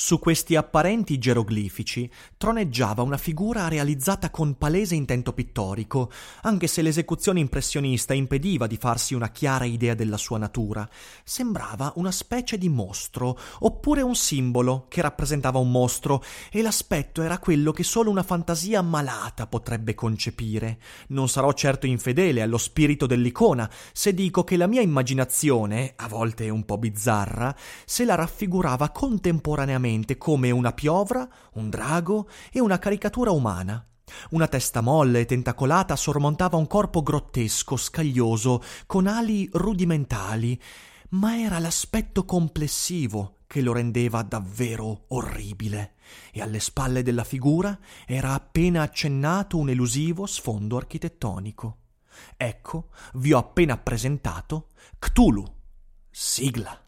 Su questi apparenti geroglifici troneggiava una figura realizzata con palese intento pittorico, anche se l'esecuzione impressionista impediva di farsi una chiara idea della sua natura. Sembrava una specie di mostro, oppure un simbolo che rappresentava un mostro, e l'aspetto era quello che solo una fantasia malata potrebbe concepire. Non sarò certo infedele allo spirito dell'icona se dico che la mia immaginazione, a volte un po' bizzarra, se la raffigurava contemporaneamente come una piovra, un drago e una caricatura umana. Una testa molle e tentacolata sormontava un corpo grottesco, scaglioso, con ali rudimentali, ma era l'aspetto complessivo che lo rendeva davvero orribile, e alle spalle della figura era appena accennato un elusivo sfondo architettonico. Ecco, vi ho appena presentato Cthulhu. Sigla.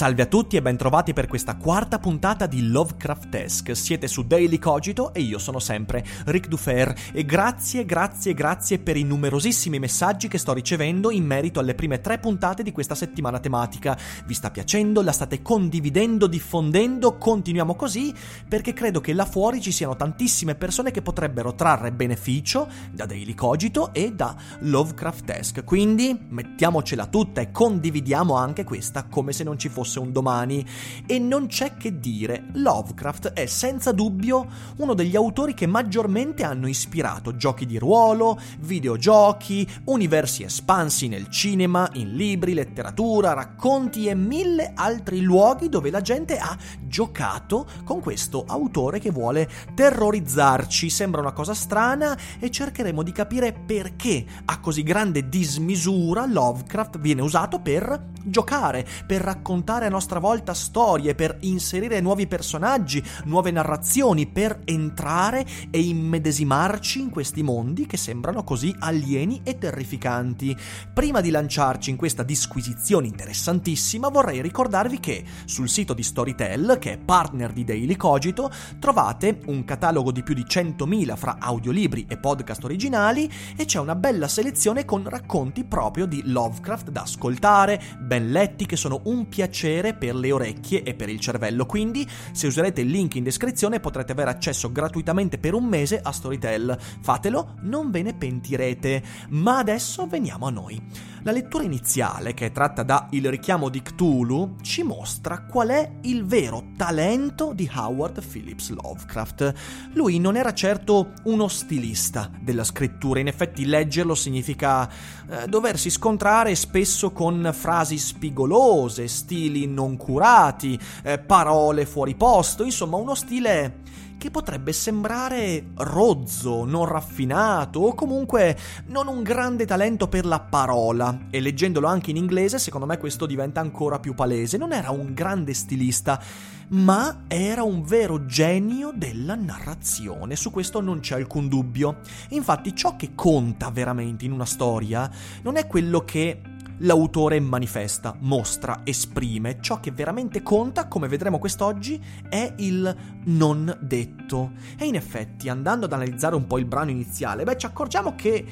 Salve a tutti e bentrovati per questa quarta puntata di Lovecraftesque. Siete su Daily Cogito e io sono sempre Ric Dufer e grazie, grazie, grazie per i numerosissimi messaggi che sto ricevendo in merito alle prime tre puntate di questa settimana tematica. Vi sta piacendo? La state condividendo, diffondendo? Continuiamo così perché credo che là fuori ci siano tantissime persone che potrebbero trarre beneficio da Daily Cogito e da Lovecraftesque. Quindi mettiamocela tutta e condividiamo anche questa come se non ci fosse un domani. E non c'è che dire, Lovecraft è senza dubbio uno degli autori che maggiormente hanno ispirato giochi di ruolo, videogiochi, universi espansi nel cinema, in libri, letteratura, racconti e mille altri luoghi dove la gente ha giocato con questo autore che vuole terrorizzarci. Sembra una cosa strana e cercheremo di capire perché a così grande dismisura Lovecraft viene usato per giocare, per raccontare a nostra volta storie, per inserire nuovi personaggi, nuove narrazioni, per entrare e immedesimarci in questi mondi che sembrano così alieni e terrificanti. Prima di lanciarci in questa disquisizione interessantissima, vorrei ricordarvi che sul sito di Storytel, che è partner di Daily Cogito, trovate un catalogo di più di 100.000 fra audiolibri e podcast originali e c'è una bella selezione con racconti proprio di Lovecraft da ascoltare, ben letti che sono un piacere per le orecchie e per il cervello. Quindi, se userete il link in descrizione, potrete avere accesso gratuitamente per un mese a Storytel. Fatelo, non ve ne pentirete. Ma adesso veniamo a noi. La lettura iniziale, che è tratta da Il richiamo di Cthulhu, ci mostra qual è il vero talento di Howard Phillips Lovecraft. Lui non era certo uno stilista della scrittura, in effetti leggerlo significa eh, doversi scontrare spesso con frasi spigolose, stili non curati, eh, parole fuori posto, insomma uno stile che potrebbe sembrare rozzo, non raffinato o comunque non un grande talento per la parola. E leggendolo anche in inglese, secondo me questo diventa ancora più palese. Non era un grande stilista, ma era un vero genio della narrazione. Su questo non c'è alcun dubbio. Infatti, ciò che conta veramente in una storia non è quello che l'autore manifesta, mostra, esprime ciò che veramente conta, come vedremo quest'oggi, è il non detto. E in effetti, andando ad analizzare un po' il brano iniziale, beh, ci accorgiamo che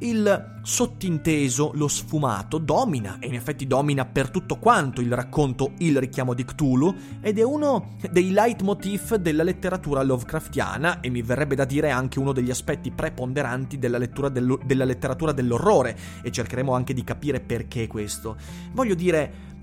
il sottinteso, lo sfumato, domina, e in effetti domina per tutto quanto il racconto Il richiamo di Cthulhu, ed è uno dei leitmotiv della letteratura Lovecraftiana, e mi verrebbe da dire anche uno degli aspetti preponderanti della, della letteratura dell'orrore, e cercheremo anche di capire perché questo. Voglio dire,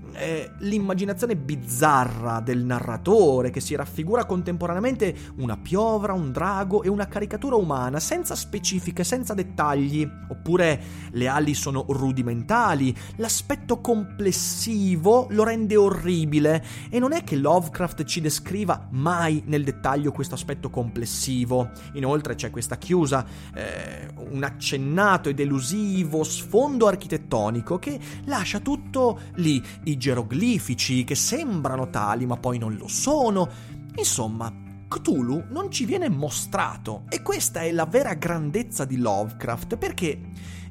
l'immaginazione bizzarra del narratore che si raffigura contemporaneamente una piovra, un drago e una caricatura umana senza specifiche, senza dettagli, oppure le ali sono rudimentali, l'aspetto complessivo lo rende orribile e non è che Lovecraft ci descriva mai nel dettaglio questo aspetto complessivo. Inoltre c'è questa chiusa, eh, un accennato ed elusivo sfondo architettonico che lascia tutto lì, i geroglifici che sembrano tali ma poi non lo sono. Insomma, Cthulhu non ci viene mostrato e questa è la vera grandezza di Lovecraft perché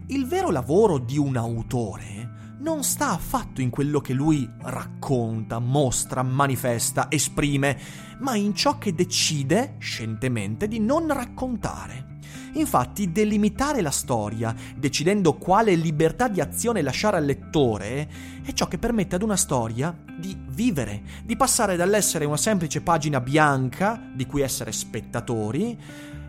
il vero lavoro di un autore non sta affatto in quello che lui racconta, mostra, manifesta, esprime, ma in ciò che decide scientemente di non raccontare. Infatti, delimitare la storia, decidendo quale libertà di azione lasciare al lettore, è ciò che permette ad una storia di vivere, di passare dall'essere una semplice pagina bianca, di cui essere spettatori,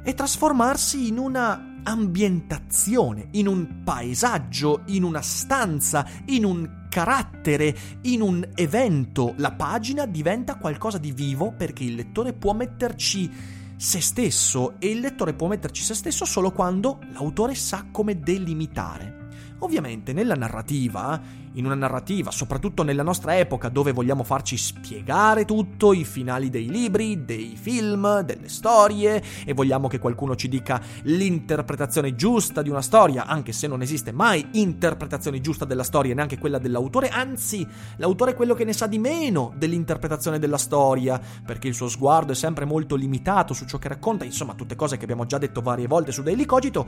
e trasformarsi in una ambientazione, in un paesaggio, in una stanza, in un carattere, in un evento. La pagina diventa qualcosa di vivo perché il lettore può metterci se stesso e il lettore può metterci se stesso solo quando l'autore sa come delimitare. Ovviamente nella narrativa in una narrativa, soprattutto nella nostra epoca dove vogliamo farci spiegare tutto, i finali dei libri, dei film, delle storie e vogliamo che qualcuno ci dica l'interpretazione giusta di una storia, anche se non esiste mai interpretazione giusta della storia, neanche quella dell'autore, anzi l'autore è quello che ne sa di meno dell'interpretazione della storia, perché il suo sguardo è sempre molto limitato su ciò che racconta, insomma tutte cose che abbiamo già detto varie volte su Daily Cogito,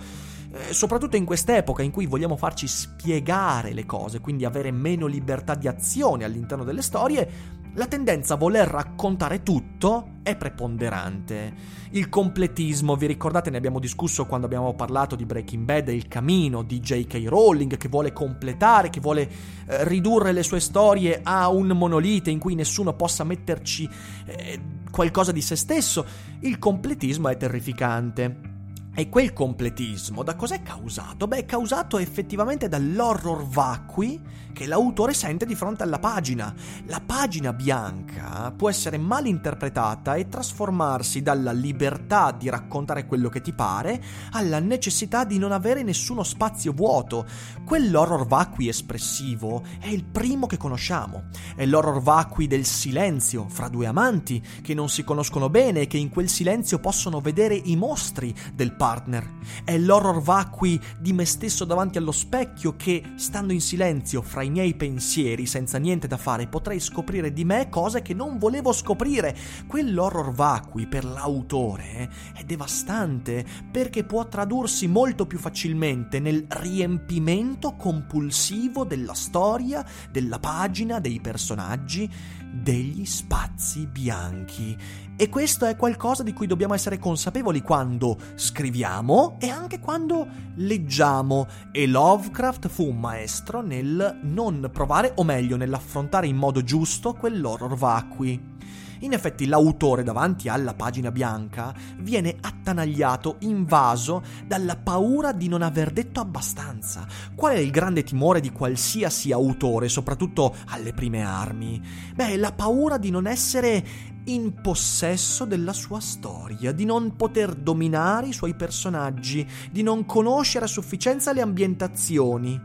eh, soprattutto in quest'epoca in cui vogliamo farci spiegare le cose, quindi avere avere meno libertà di azione all'interno delle storie, la tendenza a voler raccontare tutto è preponderante. Il completismo, vi ricordate, ne abbiamo discusso quando abbiamo parlato di Breaking Bad, il camino di J.K. Rowling che vuole completare, che vuole eh, ridurre le sue storie a un monolite in cui nessuno possa metterci eh, qualcosa di se stesso. Il completismo è terrificante. E quel completismo da cos'è causato? Beh, è causato effettivamente dall'horror vacui che l'autore sente di fronte alla pagina. La pagina bianca può essere mal interpretata e trasformarsi dalla libertà di raccontare quello che ti pare alla necessità di non avere nessuno spazio vuoto. Quell'horror vacui espressivo è il primo che conosciamo. È l'horror vacui del silenzio fra due amanti che non si conoscono bene e che in quel silenzio possono vedere i mostri del partner. È l'horror vacui di me stesso davanti allo specchio che, stando in silenzio fra i miei pensieri, senza niente da fare, potrei scoprire di me cose che non volevo scoprire. Quell'horror vacui per l'autore è devastante perché può tradursi molto più facilmente nel riempimento compulsivo della storia, della pagina, dei personaggi, degli spazi bianchi. E questo è qualcosa di cui dobbiamo essere consapevoli quando scriviamo e anche quando leggiamo. E Lovecraft fu un maestro nel non provare, o meglio, nell'affrontare in modo giusto quell'horror vacui. In effetti l'autore davanti alla pagina bianca viene attanagliato, invaso dalla paura di non aver detto abbastanza. Qual è il grande timore di qualsiasi autore, soprattutto alle prime armi? Beh, la paura di non essere in possesso della sua storia, di non poter dominare i suoi personaggi, di non conoscere a sufficienza le ambientazioni.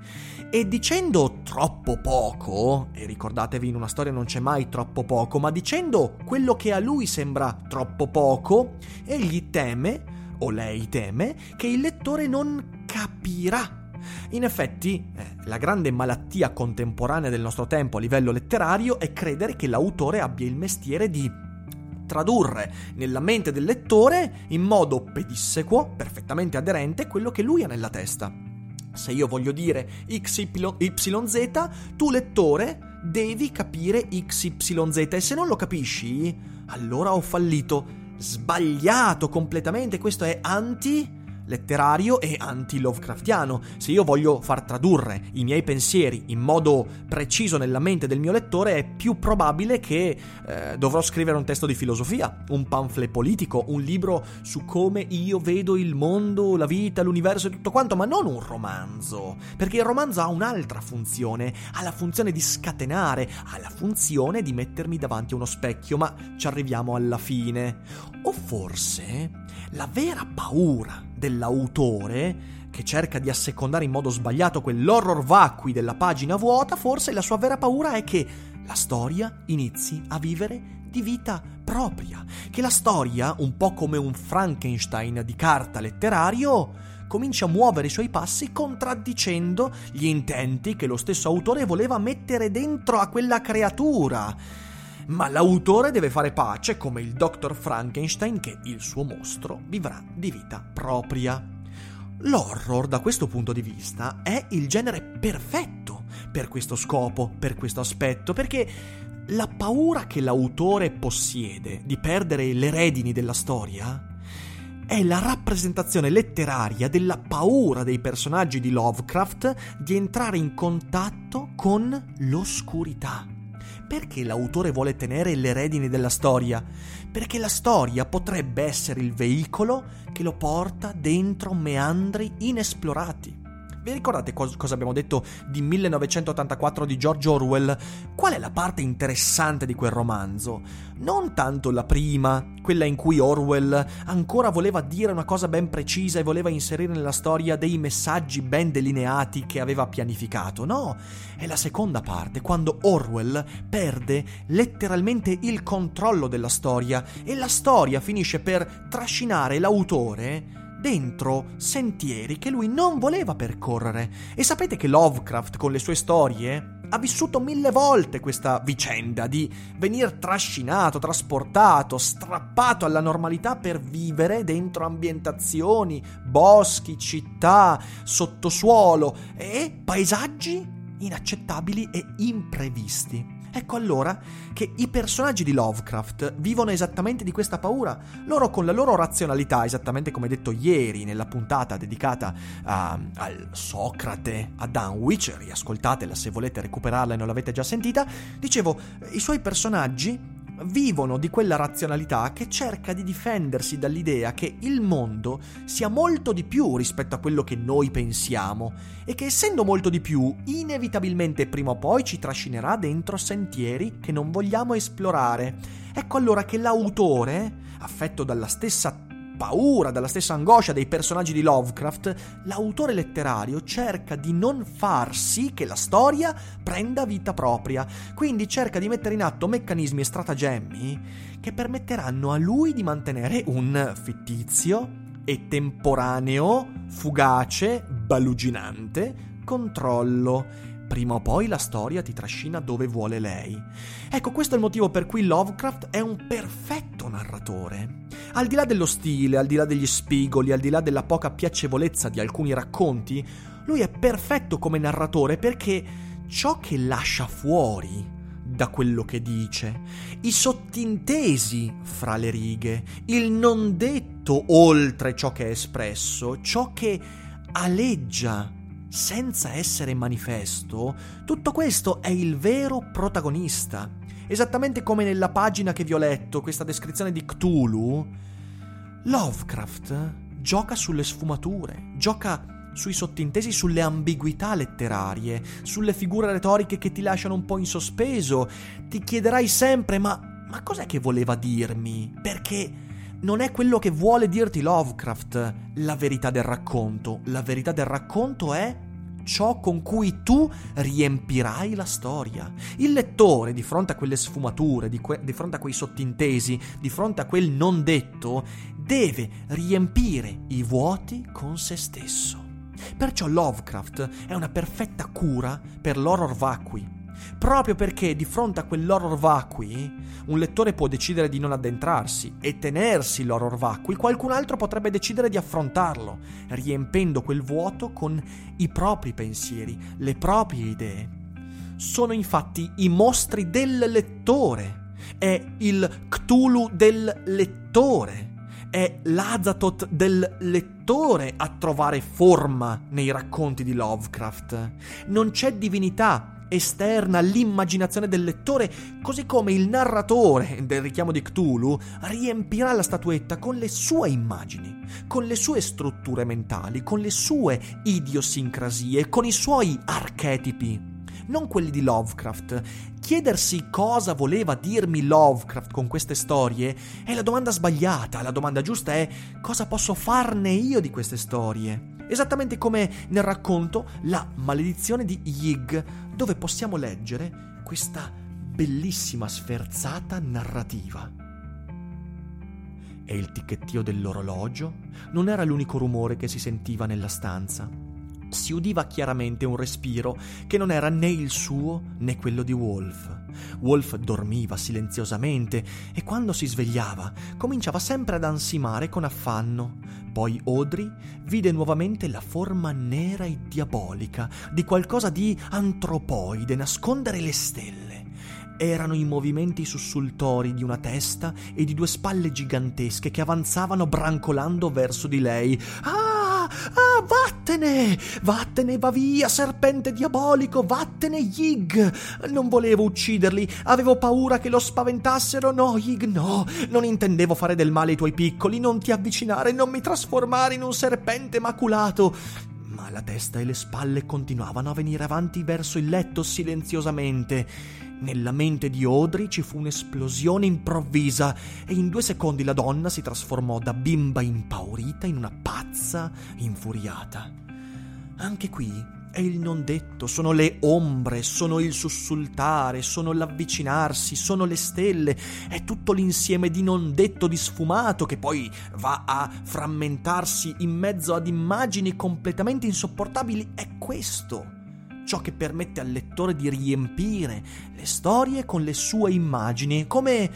E dicendo troppo poco, e ricordatevi in una storia non c'è mai troppo poco, ma dicendo quello che a lui sembra troppo poco, egli teme, o lei teme, che il lettore non capirà in effetti, eh, la grande malattia contemporanea del nostro tempo a livello letterario è credere che l'autore abbia il mestiere di tradurre nella mente del lettore in modo pedissequo, perfettamente aderente, quello che lui ha nella testa. Se io voglio dire XYZ, tu lettore devi capire XYZ e se non lo capisci, allora ho fallito. Sbagliato completamente, questo è anti letterario e anti-Lovecraftiano. Se io voglio far tradurre i miei pensieri in modo preciso nella mente del mio lettore, è più probabile che eh, dovrò scrivere un testo di filosofia, un pamphlet politico, un libro su come io vedo il mondo, la vita, l'universo e tutto quanto, ma non un romanzo. Perché il romanzo ha un'altra funzione, ha la funzione di scatenare, ha la funzione di mettermi davanti a uno specchio, ma ci arriviamo alla fine. O forse la vera paura dell'autore che cerca di assecondare in modo sbagliato quell'horror vacui della pagina vuota, forse la sua vera paura è che la storia inizi a vivere di vita propria, che la storia, un po' come un Frankenstein di carta letterario, comincia a muovere i suoi passi contraddicendo gli intenti che lo stesso autore voleva mettere dentro a quella creatura ma l'autore deve fare pace come il dottor Frankenstein che il suo mostro vivrà di vita propria. L'horror, da questo punto di vista, è il genere perfetto per questo scopo, per questo aspetto, perché la paura che l'autore possiede di perdere le redini della storia è la rappresentazione letteraria della paura dei personaggi di Lovecraft di entrare in contatto con l'oscurità perché l'autore vuole tenere le redini della storia? Perché la storia potrebbe essere il veicolo che lo porta dentro meandri inesplorati. Vi ricordate cos- cosa abbiamo detto di 1984 di George Orwell? Qual è la parte interessante di quel romanzo? Non tanto la prima, quella in cui Orwell ancora voleva dire una cosa ben precisa e voleva inserire nella storia dei messaggi ben delineati che aveva pianificato. No, è la seconda parte, quando Orwell perde letteralmente il controllo della storia e la storia finisce per trascinare l'autore dentro sentieri che lui non voleva percorrere. E sapete che Lovecraft con le sue storie ha vissuto mille volte questa vicenda di venir trascinato, trasportato, strappato alla normalità per vivere dentro ambientazioni, boschi, città, sottosuolo e paesaggi inaccettabili e imprevisti. Ecco allora che i personaggi di Lovecraft vivono esattamente di questa paura. Loro con la loro razionalità, esattamente come detto ieri nella puntata dedicata a, al Socrate, a Dunwich, riascoltatela se volete recuperarla e non l'avete già sentita, dicevo, i suoi personaggi vivono di quella razionalità che cerca di difendersi dall'idea che il mondo sia molto di più rispetto a quello che noi pensiamo e che essendo molto di più, inevitabilmente prima o poi ci trascinerà dentro sentieri che non vogliamo esplorare. Ecco allora che l'autore, affetto dalla stessa paura, dalla stessa angoscia dei personaggi di Lovecraft, l'autore letterario cerca di non far sì che la storia prenda vita propria, quindi cerca di mettere in atto meccanismi e stratagemmi che permetteranno a lui di mantenere un fittizio e temporaneo, fugace, baluginante controllo prima o poi la storia ti trascina dove vuole lei. Ecco, questo è il motivo per cui Lovecraft è un perfetto narratore. Al di là dello stile, al di là degli spigoli, al di là della poca piacevolezza di alcuni racconti, lui è perfetto come narratore perché ciò che lascia fuori da quello che dice, i sottintesi fra le righe, il non detto oltre ciò che è espresso, ciò che aleggia senza essere manifesto, tutto questo è il vero protagonista. Esattamente come nella pagina che vi ho letto, questa descrizione di Cthulhu, Lovecraft gioca sulle sfumature, gioca sui sottintesi, sulle ambiguità letterarie, sulle figure retoriche che ti lasciano un po' in sospeso. Ti chiederai sempre: ma, ma cos'è che voleva dirmi? Perché non è quello che vuole dirti Lovecraft la verità del racconto. La verità del racconto è ciò con cui tu riempirai la storia. Il lettore, di fronte a quelle sfumature, di, que- di, fronte a quei sottintesi, di fronte a quel non detto, deve riempire i vuoti con se stesso. Perciò Lovecraft è una perfetta cura per l'horror vacui. Proprio perché di fronte a quell'horror vacui un lettore può decidere di non addentrarsi e tenersi l'horror vacui, qualcun altro potrebbe decidere di affrontarlo, riempendo quel vuoto con i propri pensieri, le proprie idee. Sono infatti i mostri del lettore, è il Cthulhu del lettore è l'Azatoth del lettore a trovare forma nei racconti di Lovecraft. Non c'è divinità esterna all'immaginazione del lettore, così come il narratore del richiamo di Cthulhu riempirà la statuetta con le sue immagini, con le sue strutture mentali, con le sue idiosincrasie, con i suoi archetipi non quelli di Lovecraft. Chiedersi cosa voleva dirmi Lovecraft con queste storie è la domanda sbagliata, la domanda giusta è cosa posso farne io di queste storie. Esattamente come nel racconto La maledizione di Yig, dove possiamo leggere questa bellissima sferzata narrativa. E il ticchettio dell'orologio non era l'unico rumore che si sentiva nella stanza si udiva chiaramente un respiro che non era né il suo né quello di Wolf. Wolf dormiva silenziosamente e quando si svegliava cominciava sempre ad ansimare con affanno. Poi Audrey vide nuovamente la forma nera e diabolica di qualcosa di antropoide nascondere le stelle erano i movimenti sussultori di una testa e di due spalle gigantesche che avanzavano brancolando verso di lei. Ah! Vattene! Vattene, va via, serpente diabolico, vattene, Yig! Non volevo ucciderli, avevo paura che lo spaventassero. No, Yig, no, non intendevo fare del male ai tuoi piccoli, non ti avvicinare, non mi trasformare in un serpente maculato ma la testa e le spalle continuavano a venire avanti verso il letto silenziosamente. Nella mente di Audrey ci fu un'esplosione improvvisa e in due secondi la donna si trasformò da bimba impaurita in una pazza infuriata. Anche qui è il non detto, sono le ombre, sono il sussultare, sono l'avvicinarsi, sono le stelle, è tutto l'insieme di non detto, di sfumato che poi va a frammentarsi in mezzo ad immagini completamente insopportabili. È questo ciò che permette al lettore di riempire le storie con le sue immagini, come,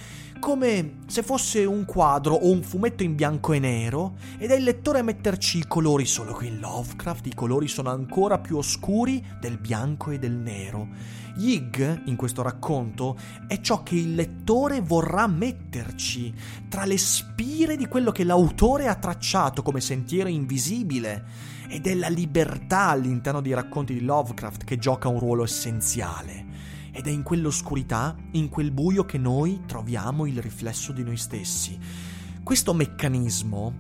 come se fosse un quadro o un fumetto in bianco e nero, ed è il lettore a metterci i colori, solo che in Lovecraft i colori sono ancora più oscuri del bianco e del nero. Yig, in questo racconto, è ciò che il lettore vorrà metterci tra le spire di quello che l'autore ha tracciato come sentiero invisibile ed è la libertà all'interno dei racconti di Lovecraft che gioca un ruolo essenziale. Ed è in quell'oscurità, in quel buio che noi troviamo il riflesso di noi stessi. Questo meccanismo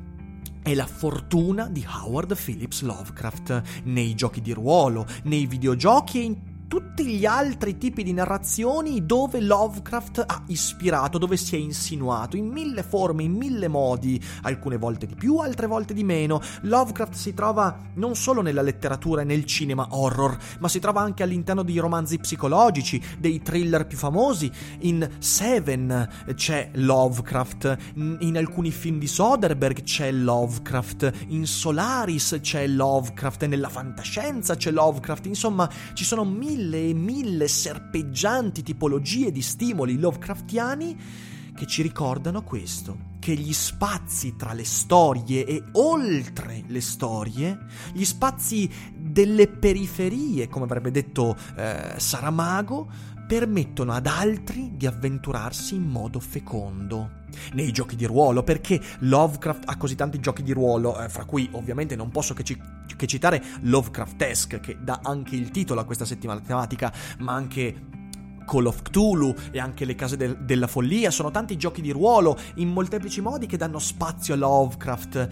è la fortuna di Howard Phillips Lovecraft nei giochi di ruolo, nei videogiochi e in tutti gli altri tipi di narrazioni dove Lovecraft ha ispirato, dove si è insinuato, in mille forme, in mille modi, alcune volte di più, altre volte di meno. Lovecraft si trova non solo nella letteratura e nel cinema horror, ma si trova anche all'interno di romanzi psicologici, dei thriller più famosi. In Seven c'è Lovecraft, in alcuni film di Soderbergh c'è Lovecraft, in Solaris c'è Lovecraft, nella fantascienza c'è Lovecraft, insomma ci sono mille mille e mille serpeggianti tipologie di stimoli Lovecraftiani che ci ricordano questo, che gli spazi tra le storie e oltre le storie, gli spazi delle periferie, come avrebbe detto eh, Saramago, permettono ad altri di avventurarsi in modo fecondo. Nei giochi di ruolo, perché Lovecraft ha così tanti giochi di ruolo, eh, fra cui ovviamente non posso che, ci, che citare Lovecraftesque, che dà anche il titolo a questa settimana tematica, ma anche Call of Cthulhu e anche le case del, della follia, sono tanti giochi di ruolo in molteplici modi che danno spazio a Lovecraft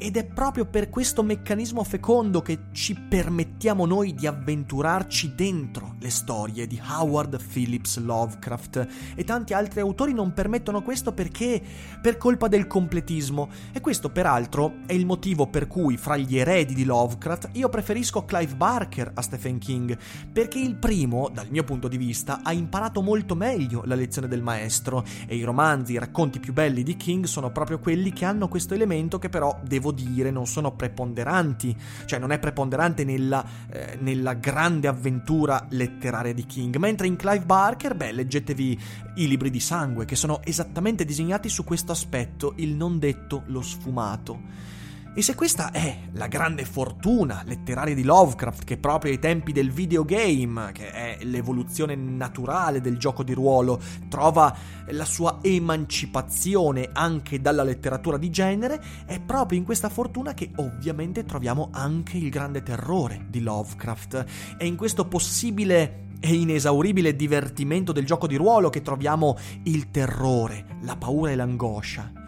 ed è proprio per questo meccanismo fecondo che ci permettiamo noi di avventurarci dentro le storie di Howard Phillips Lovecraft. E tanti altri autori non permettono questo perché? Per colpa del completismo. E questo peraltro è il motivo per cui fra gli eredi di Lovecraft io preferisco Clive Barker a Stephen King perché il primo dal mio punto di vista ha imparato molto meglio la lezione del maestro. E i romanzi, i racconti più belli di King sono proprio quelli che hanno questo elemento che però devo devo dire, non sono preponderanti, cioè non è preponderante nella, eh, nella grande avventura letteraria di King, mentre in Clive Barker, beh, leggetevi i libri di sangue, che sono esattamente disegnati su questo aspetto, il non detto, lo sfumato. E se questa è la grande fortuna letteraria di Lovecraft, che proprio ai tempi del videogame, che è l'evoluzione naturale del gioco di ruolo, trova la sua emancipazione anche dalla letteratura di genere, è proprio in questa fortuna che ovviamente troviamo anche il grande terrore di Lovecraft. È in questo possibile e inesauribile divertimento del gioco di ruolo che troviamo il terrore, la paura e l'angoscia.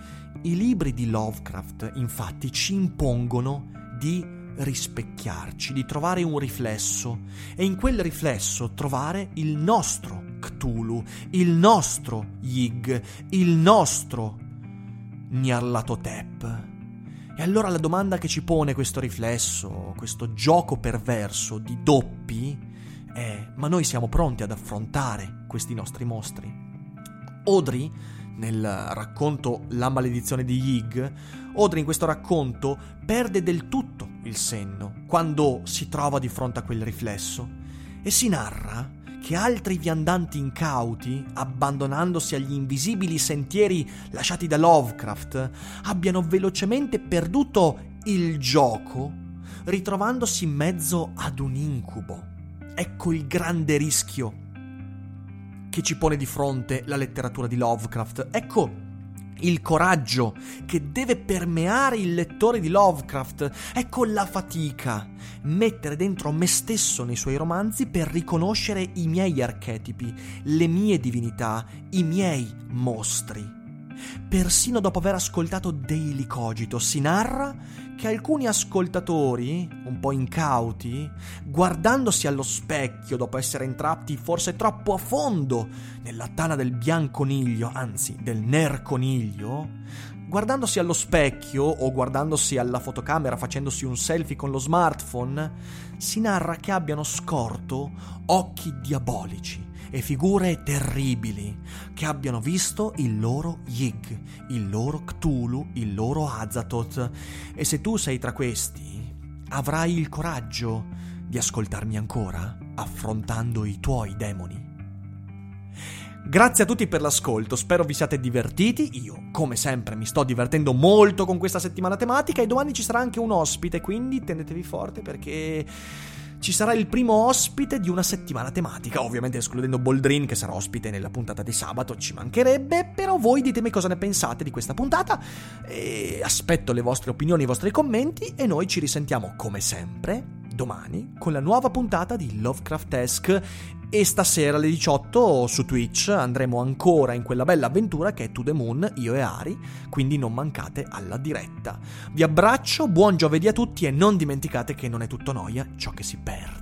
I libri di Lovecraft infatti ci impongono di rispecchiarci, di trovare un riflesso e in quel riflesso trovare il nostro Cthulhu, il nostro Yig, il nostro Nyarlathotep. E allora la domanda che ci pone questo riflesso, questo gioco perverso di doppi, è ma noi siamo pronti ad affrontare questi nostri mostri? Audrey nel racconto La maledizione di Yig, Audrey in questo racconto perde del tutto il senno quando si trova di fronte a quel riflesso e si narra che altri viandanti incauti, abbandonandosi agli invisibili sentieri lasciati da Lovecraft, abbiano velocemente perduto il gioco, ritrovandosi in mezzo ad un incubo. Ecco il grande rischio che ci pone di fronte la letteratura di Lovecraft. Ecco il coraggio che deve permeare il lettore di Lovecraft. Ecco la fatica. Mettere dentro me stesso nei suoi romanzi per riconoscere i miei archetipi, le mie divinità, i miei mostri. Persino dopo aver ascoltato Daily Cogito, si narra che alcuni ascoltatori, un po' incauti, guardandosi allo specchio dopo essere entrati forse troppo a fondo nella tana del bianconiglio, anzi del nerconiglio, guardandosi allo specchio o guardandosi alla fotocamera facendosi un selfie con lo smartphone, si narra che abbiano scorto occhi diabolici e figure terribili che abbiano visto il loro Yig, il loro Cthulhu, il loro Azathoth. E se tu sei tra questi, avrai il coraggio di ascoltarmi ancora, affrontando i tuoi demoni. Grazie a tutti per l'ascolto, spero vi siate divertiti, io come sempre mi sto divertendo molto con questa settimana tematica e domani ci sarà anche un ospite, quindi tendetevi forte perché ci sarà il primo ospite di una settimana tematica, ovviamente escludendo Boldrin che sarà ospite nella puntata di sabato, ci mancherebbe, però voi ditemi cosa ne pensate di questa puntata, aspetto le vostre opinioni, i vostri commenti e noi ci risentiamo come sempre domani con la nuova puntata di Lovecraftesque e stasera alle 18 su Twitch andremo ancora in quella bella avventura che è To The Moon, io e Ari, quindi non mancate alla diretta. Vi abbraccio, buon giovedì a tutti e non dimenticate che non è tutto noia ciò che si perde.